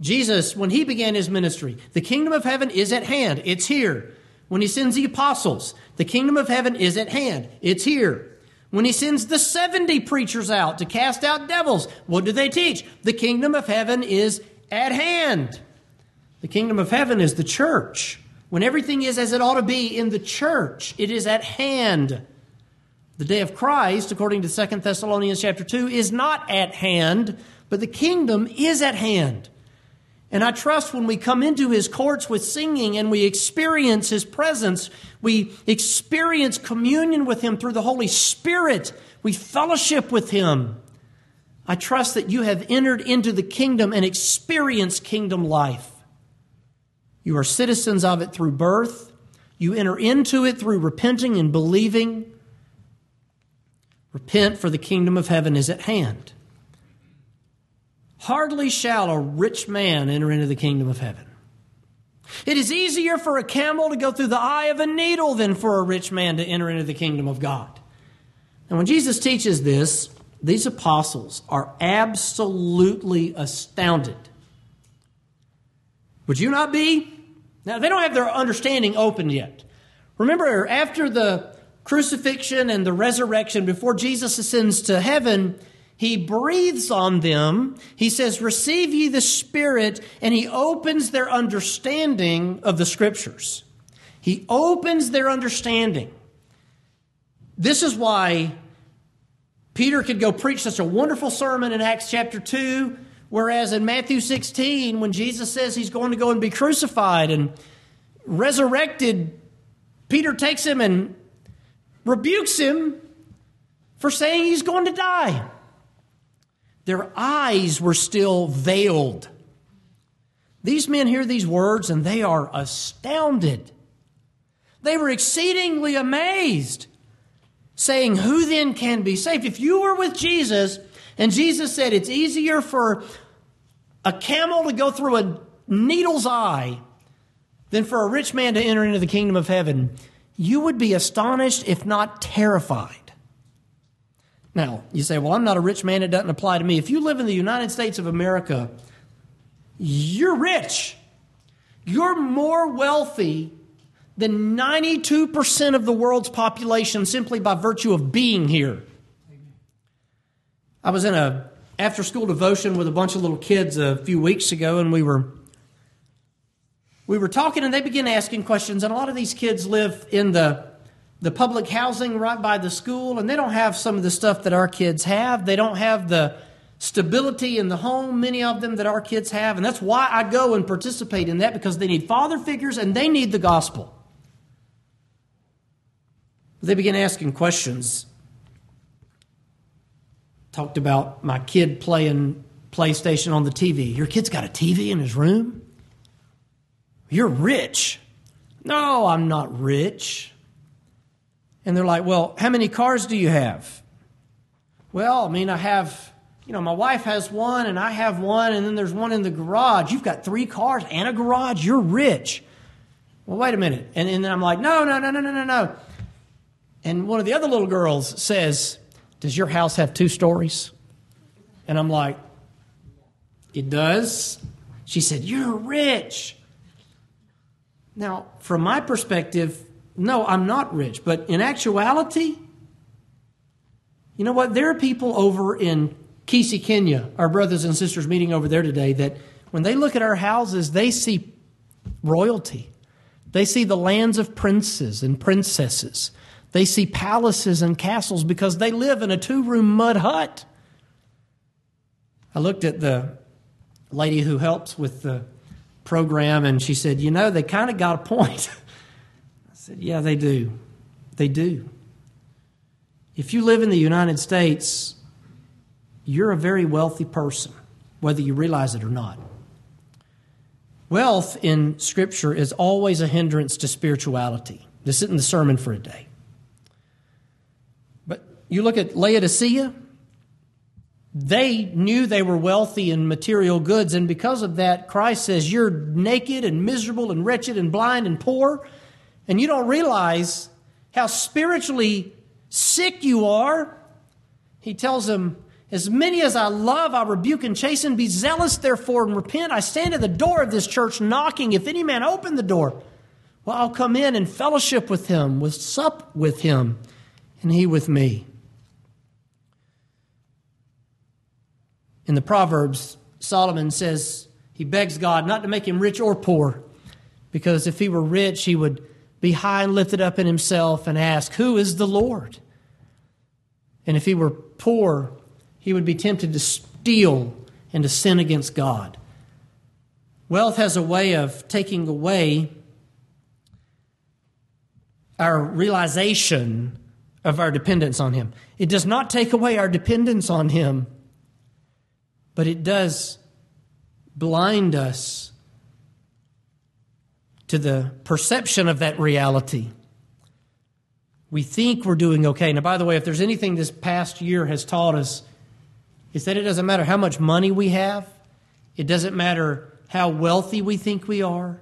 Jesus, when he began his ministry, the kingdom of heaven is at hand, it's here. When he sends the apostles, the kingdom of heaven is at hand, it's here. When he sends the 70 preachers out to cast out devils, what do they teach? The kingdom of heaven is at hand. The kingdom of heaven is the church. When everything is as it ought to be in the church, it is at hand. The day of Christ, according to 2 Thessalonians chapter 2, is not at hand, but the kingdom is at hand. And I trust when we come into his courts with singing and we experience his presence, we experience communion with him through the Holy Spirit, we fellowship with him. I trust that you have entered into the kingdom and experienced kingdom life. You are citizens of it through birth. You enter into it through repenting and believing. Repent, for the kingdom of heaven is at hand. Hardly shall a rich man enter into the kingdom of heaven. It is easier for a camel to go through the eye of a needle than for a rich man to enter into the kingdom of God. And when Jesus teaches this, these apostles are absolutely astounded. Would you not be? Now, they don't have their understanding open yet. Remember, after the crucifixion and the resurrection, before Jesus ascends to heaven, he breathes on them. He says, Receive ye the Spirit, and he opens their understanding of the Scriptures. He opens their understanding. This is why Peter could go preach such a wonderful sermon in Acts chapter 2 Whereas in Matthew 16, when Jesus says he's going to go and be crucified and resurrected, Peter takes him and rebukes him for saying he's going to die. Their eyes were still veiled. These men hear these words and they are astounded. They were exceedingly amazed, saying, Who then can be saved? If you were with Jesus, and Jesus said it's easier for a camel to go through a needle's eye than for a rich man to enter into the kingdom of heaven, you would be astonished, if not terrified. Now, you say, well, I'm not a rich man, it doesn't apply to me. If you live in the United States of America, you're rich. You're more wealthy than 92% of the world's population simply by virtue of being here. I was in a after school devotion with a bunch of little kids a few weeks ago and we were we were talking and they began asking questions and a lot of these kids live in the the public housing right by the school and they don't have some of the stuff that our kids have. They don't have the stability in the home, many of them that our kids have. And that's why I go and participate in that because they need father figures and they need the gospel. They began asking questions. Talked about my kid playing PlayStation on the TV. Your kid's got a TV in his room? You're rich. No, I'm not rich. And they're like, Well, how many cars do you have? Well, I mean, I have, you know, my wife has one and I have one, and then there's one in the garage. You've got three cars and a garage. You're rich. Well, wait a minute. And, and then I'm like, No, no, no, no, no, no, no. And one of the other little girls says, Does your house have two stories? And I'm like, It does. She said, You're rich. Now, from my perspective, no, I'm not rich. But in actuality, you know what? There are people over in Kisii, Kenya, our brothers and sisters meeting over there today, that when they look at our houses, they see royalty. They see the lands of princes and princesses. They see palaces and castles because they live in a two room mud hut. I looked at the lady who helps with the program and she said, You know, they kind of got a point. Said, Yeah, they do. They do. If you live in the United States, you're a very wealthy person, whether you realize it or not. Wealth in Scripture is always a hindrance to spirituality. This isn't the sermon for a day. But you look at Laodicea, they knew they were wealthy in material goods, and because of that, Christ says, You're naked and miserable and wretched and blind and poor, and you don't realize how spiritually sick you are. He tells them, As many as I love, I rebuke and chasten. Be zealous, therefore, and repent. I stand at the door of this church knocking. If any man open the door, well, I'll come in and fellowship with him, with sup with him, and he with me. In the Proverbs, Solomon says he begs God not to make him rich or poor, because if he were rich, he would be high and lifted up in himself and ask, Who is the Lord? And if he were poor, he would be tempted to steal and to sin against God. Wealth has a way of taking away our realization of our dependence on Him. It does not take away our dependence on Him but it does blind us to the perception of that reality. We think we're doing okay. Now, by the way, if there's anything this past year has taught us, is that it doesn't matter how much money we have, it doesn't matter how wealthy we think we are,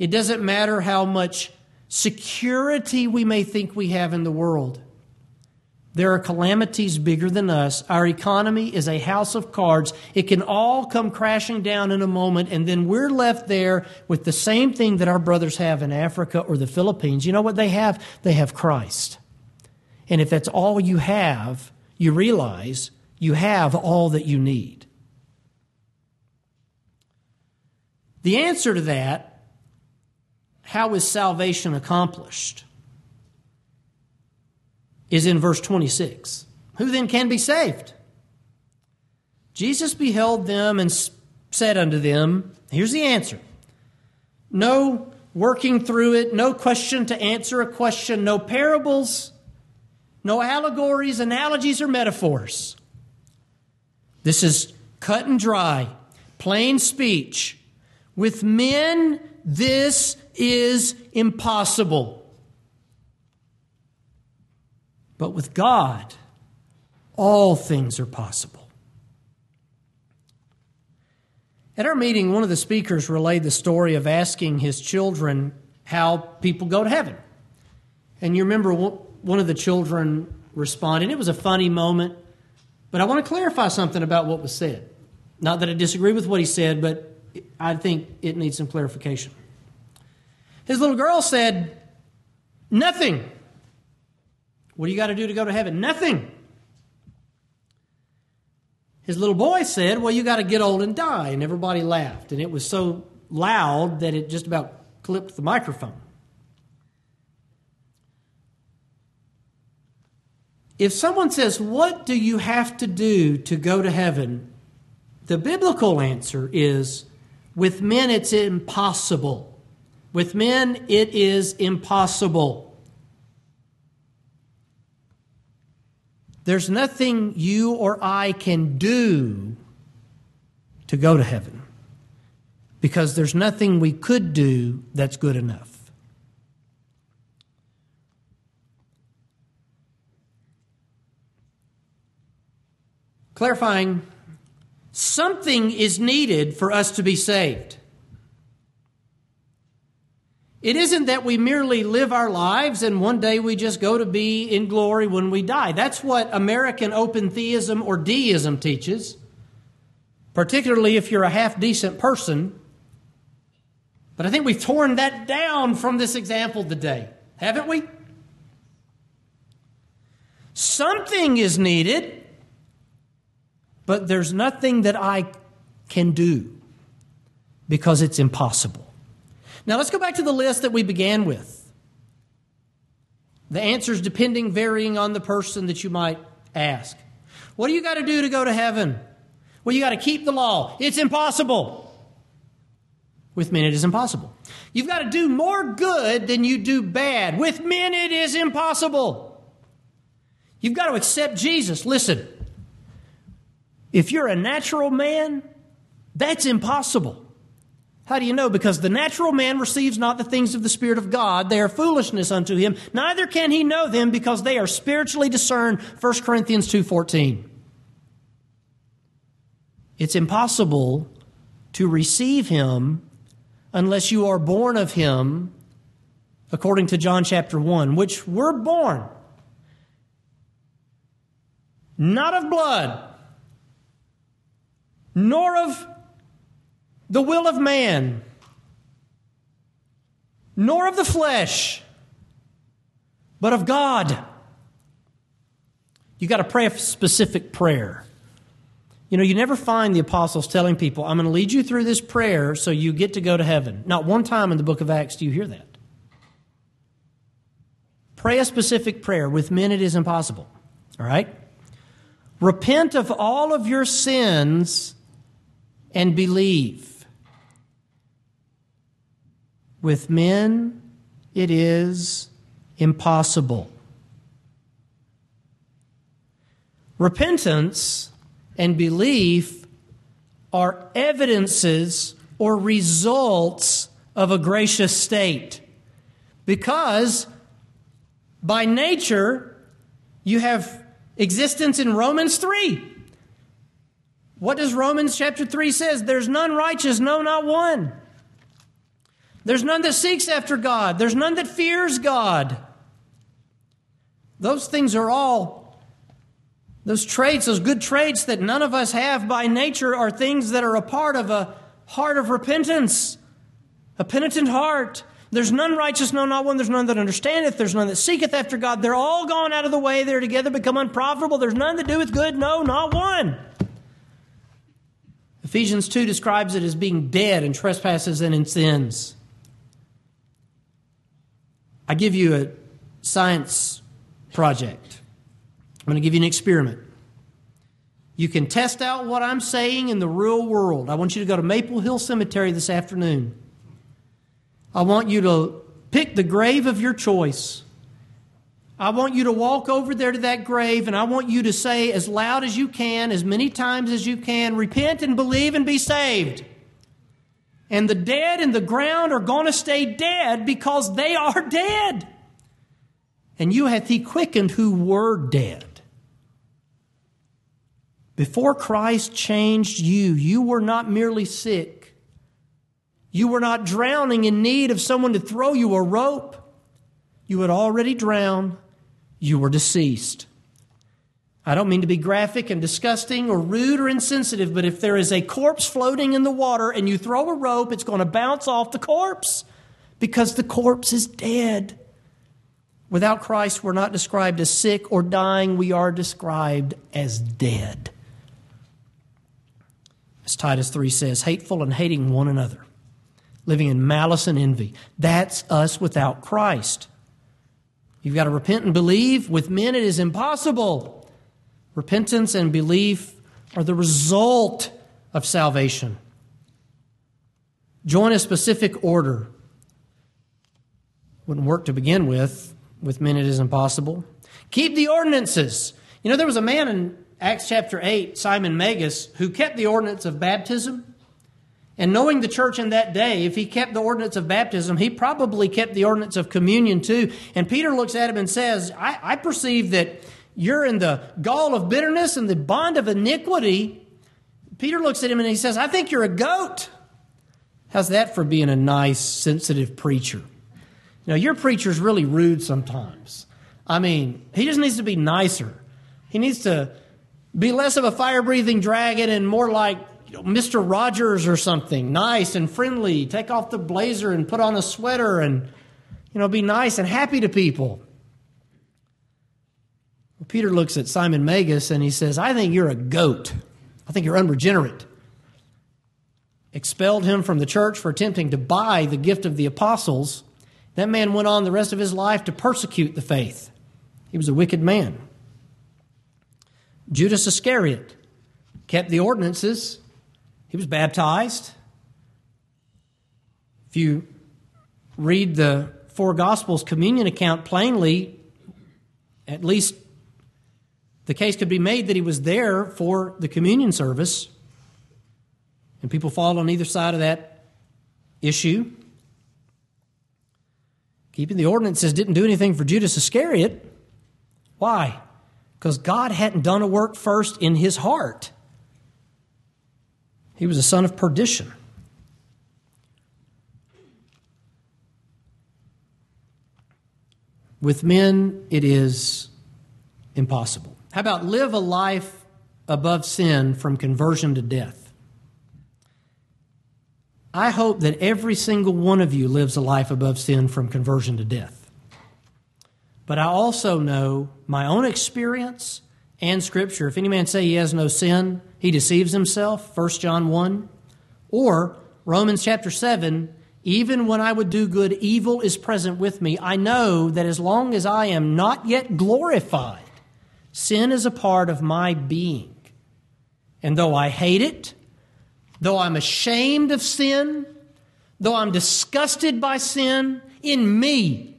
it doesn't matter how much security we may think we have in the world. There are calamities bigger than us. Our economy is a house of cards. It can all come crashing down in a moment, and then we're left there with the same thing that our brothers have in Africa or the Philippines. You know what they have? They have Christ. And if that's all you have, you realize you have all that you need. The answer to that, how is salvation accomplished? Is in verse 26. Who then can be saved? Jesus beheld them and said unto them, Here's the answer. No working through it, no question to answer a question, no parables, no allegories, analogies, or metaphors. This is cut and dry, plain speech. With men, this is impossible. But with God, all things are possible. At our meeting, one of the speakers relayed the story of asking his children how people go to heaven. And you remember one of the children responded. It was a funny moment, but I want to clarify something about what was said. Not that I disagree with what he said, but I think it needs some clarification. His little girl said, Nothing. What do you got to do to go to heaven? Nothing. His little boy said, Well, you got to get old and die. And everybody laughed. And it was so loud that it just about clipped the microphone. If someone says, What do you have to do to go to heaven? The biblical answer is, With men, it's impossible. With men, it is impossible. There's nothing you or I can do to go to heaven because there's nothing we could do that's good enough. Clarifying, something is needed for us to be saved. It isn't that we merely live our lives and one day we just go to be in glory when we die. That's what American open theism or deism teaches, particularly if you're a half decent person. But I think we've torn that down from this example today, haven't we? Something is needed, but there's nothing that I can do because it's impossible. Now let's go back to the list that we began with. The answers depending, varying on the person that you might ask. What do you got to do to go to heaven? Well, you got to keep the law. It's impossible. With men, it is impossible. You've got to do more good than you do bad. With men, it is impossible. You've got to accept Jesus. Listen, if you're a natural man, that's impossible. How do you know? Because the natural man receives not the things of the Spirit of God. They are foolishness unto him. Neither can he know them because they are spiritually discerned. 1 Corinthians 2.14. It's impossible to receive him unless you are born of him, according to John chapter 1, which we're born not of blood, nor of the will of man, nor of the flesh, but of God. You got to pray a specific prayer. You know, you never find the apostles telling people, I'm going to lead you through this prayer so you get to go to heaven. Not one time in the book of Acts do you hear that. Pray a specific prayer. With men, it is impossible. All right? Repent of all of your sins and believe. With men, it is impossible. Repentance and belief are evidences or results of a gracious state. Because by nature, you have existence in Romans 3. What does Romans chapter 3 says? There's none righteous, no, not one. There's none that seeks after God. There's none that fears God. Those things are all, those traits, those good traits that none of us have by nature, are things that are a part of a heart of repentance, a penitent heart. There's none righteous, no, not one. There's none that understandeth. There's none that seeketh after God. They're all gone out of the way. They're together become unprofitable. There's none that doeth good, no, not one. Ephesians 2 describes it as being dead in trespasses and in sins. I give you a science project. I'm going to give you an experiment. You can test out what I'm saying in the real world. I want you to go to Maple Hill Cemetery this afternoon. I want you to pick the grave of your choice. I want you to walk over there to that grave and I want you to say as loud as you can, as many times as you can, repent and believe and be saved. And the dead in the ground are going to stay dead because they are dead. And you hath he quickened who were dead. Before Christ changed you, you were not merely sick. You were not drowning in need of someone to throw you a rope. You had already drowned. You were deceased. I don't mean to be graphic and disgusting or rude or insensitive, but if there is a corpse floating in the water and you throw a rope, it's going to bounce off the corpse because the corpse is dead. Without Christ, we're not described as sick or dying, we are described as dead. As Titus 3 says, hateful and hating one another, living in malice and envy. That's us without Christ. You've got to repent and believe. With men, it is impossible. Repentance and belief are the result of salvation. Join a specific order. Wouldn't work to begin with. With men, it is impossible. Keep the ordinances. You know, there was a man in Acts chapter 8, Simon Magus, who kept the ordinance of baptism. And knowing the church in that day, if he kept the ordinance of baptism, he probably kept the ordinance of communion too. And Peter looks at him and says, I, I perceive that you're in the gall of bitterness and the bond of iniquity. Peter looks at him and he says, I think you're a goat. How's that for being a nice, sensitive preacher? Know, your preacher's really rude sometimes. I mean, he just needs to be nicer. He needs to be less of a fire breathing dragon and more like you know, Mr. Rogers or something, nice and friendly. Take off the blazer and put on a sweater and, you know, be nice and happy to people. Peter looks at Simon Magus and he says, I think you're a goat. I think you're unregenerate. Expelled him from the church for attempting to buy the gift of the apostles. That man went on the rest of his life to persecute the faith. He was a wicked man. Judas Iscariot kept the ordinances. He was baptized. If you read the four Gospels communion account plainly, at least the case could be made that he was there for the communion service. And people fall on either side of that issue. Keeping the ordinances didn't do anything for Judas Iscariot. Why? Because God hadn't done a work first in his heart. He was a son of perdition. With men, it is impossible. How about live a life above sin from conversion to death? I hope that every single one of you lives a life above sin from conversion to death. But I also know my own experience and Scripture. If any man say he has no sin, he deceives himself, 1 John 1. Or Romans chapter 7, even when I would do good, evil is present with me. I know that as long as I am not yet glorified, sin is a part of my being. And though I hate it, though I'm ashamed of sin, though I'm disgusted by sin, in me,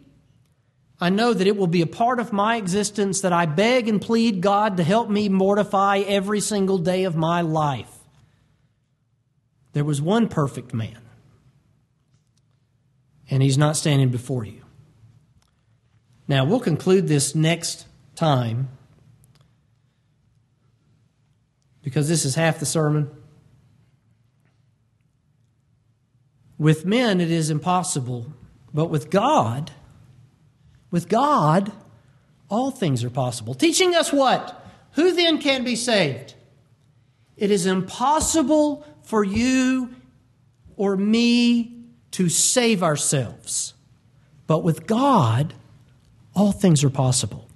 I know that it will be a part of my existence that I beg and plead God to help me mortify every single day of my life. There was one perfect man, and he's not standing before you. Now, we'll conclude this next time because this is half the sermon. With men, it is impossible, but with God, with God, all things are possible. Teaching us what? Who then can be saved? It is impossible for you or me to save ourselves. But with God, all things are possible.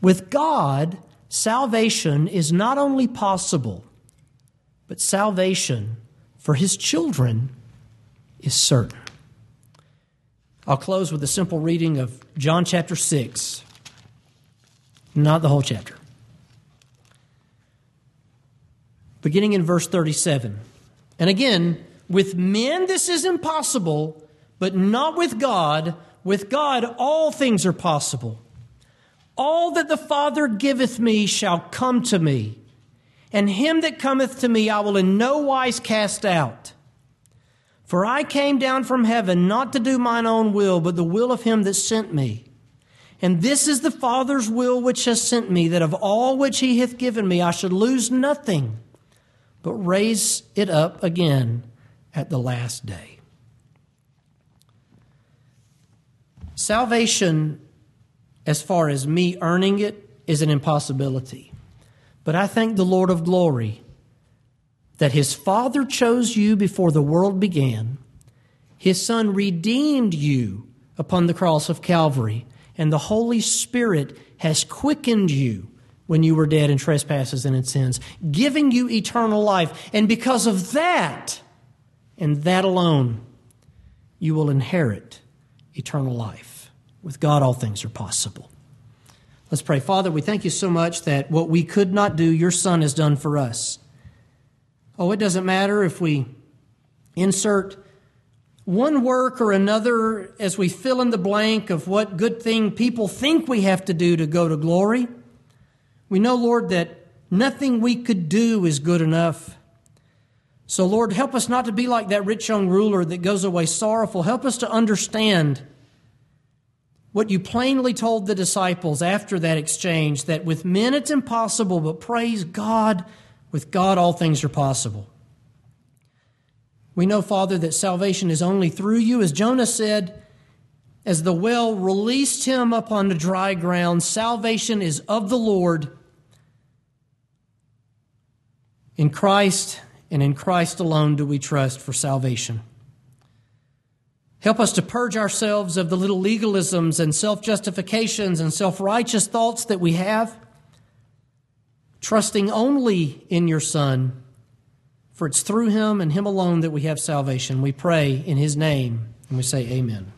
With God, salvation is not only possible, but salvation for his children is certain. I'll close with a simple reading of John chapter 6, not the whole chapter. beginning in verse 37. And again, with men this is impossible, but not with God. With God all things are possible. All that the Father giveth me shall come to me, and him that cometh to me I will in no wise cast out. For I came down from heaven not to do mine own will, but the will of him that sent me. And this is the Father's will which has sent me, that of all which he hath given me I should lose nothing, but raise it up again at the last day. Salvation, as far as me earning it, is an impossibility. But I thank the Lord of glory that his Father chose you before the world began. His Son redeemed you upon the cross of Calvary, and the Holy Spirit has quickened you when you were dead in trespasses and in sins, giving you eternal life. And because of that, and that alone, you will inherit eternal life. With God, all things are possible. Let's pray. Father, we thank you so much that what we could not do, your Son has done for us. Oh, it doesn't matter if we insert one work or another as we fill in the blank of what good thing people think we have to do to go to glory. We know, Lord, that nothing we could do is good enough. So, Lord, help us not to be like that rich young ruler that goes away sorrowful. Help us to understand what you plainly told the disciples after that exchange that with men it's impossible, but praise God, with God all things are possible. We know, Father, that salvation is only through you. As Jonah said, as the well released him upon the dry ground, salvation is of the Lord. In Christ and in Christ alone do we trust for salvation. Help us to purge ourselves of the little legalisms and self justifications and self righteous thoughts that we have, trusting only in your Son, for it's through him and him alone that we have salvation. We pray in his name, and we say, Amen.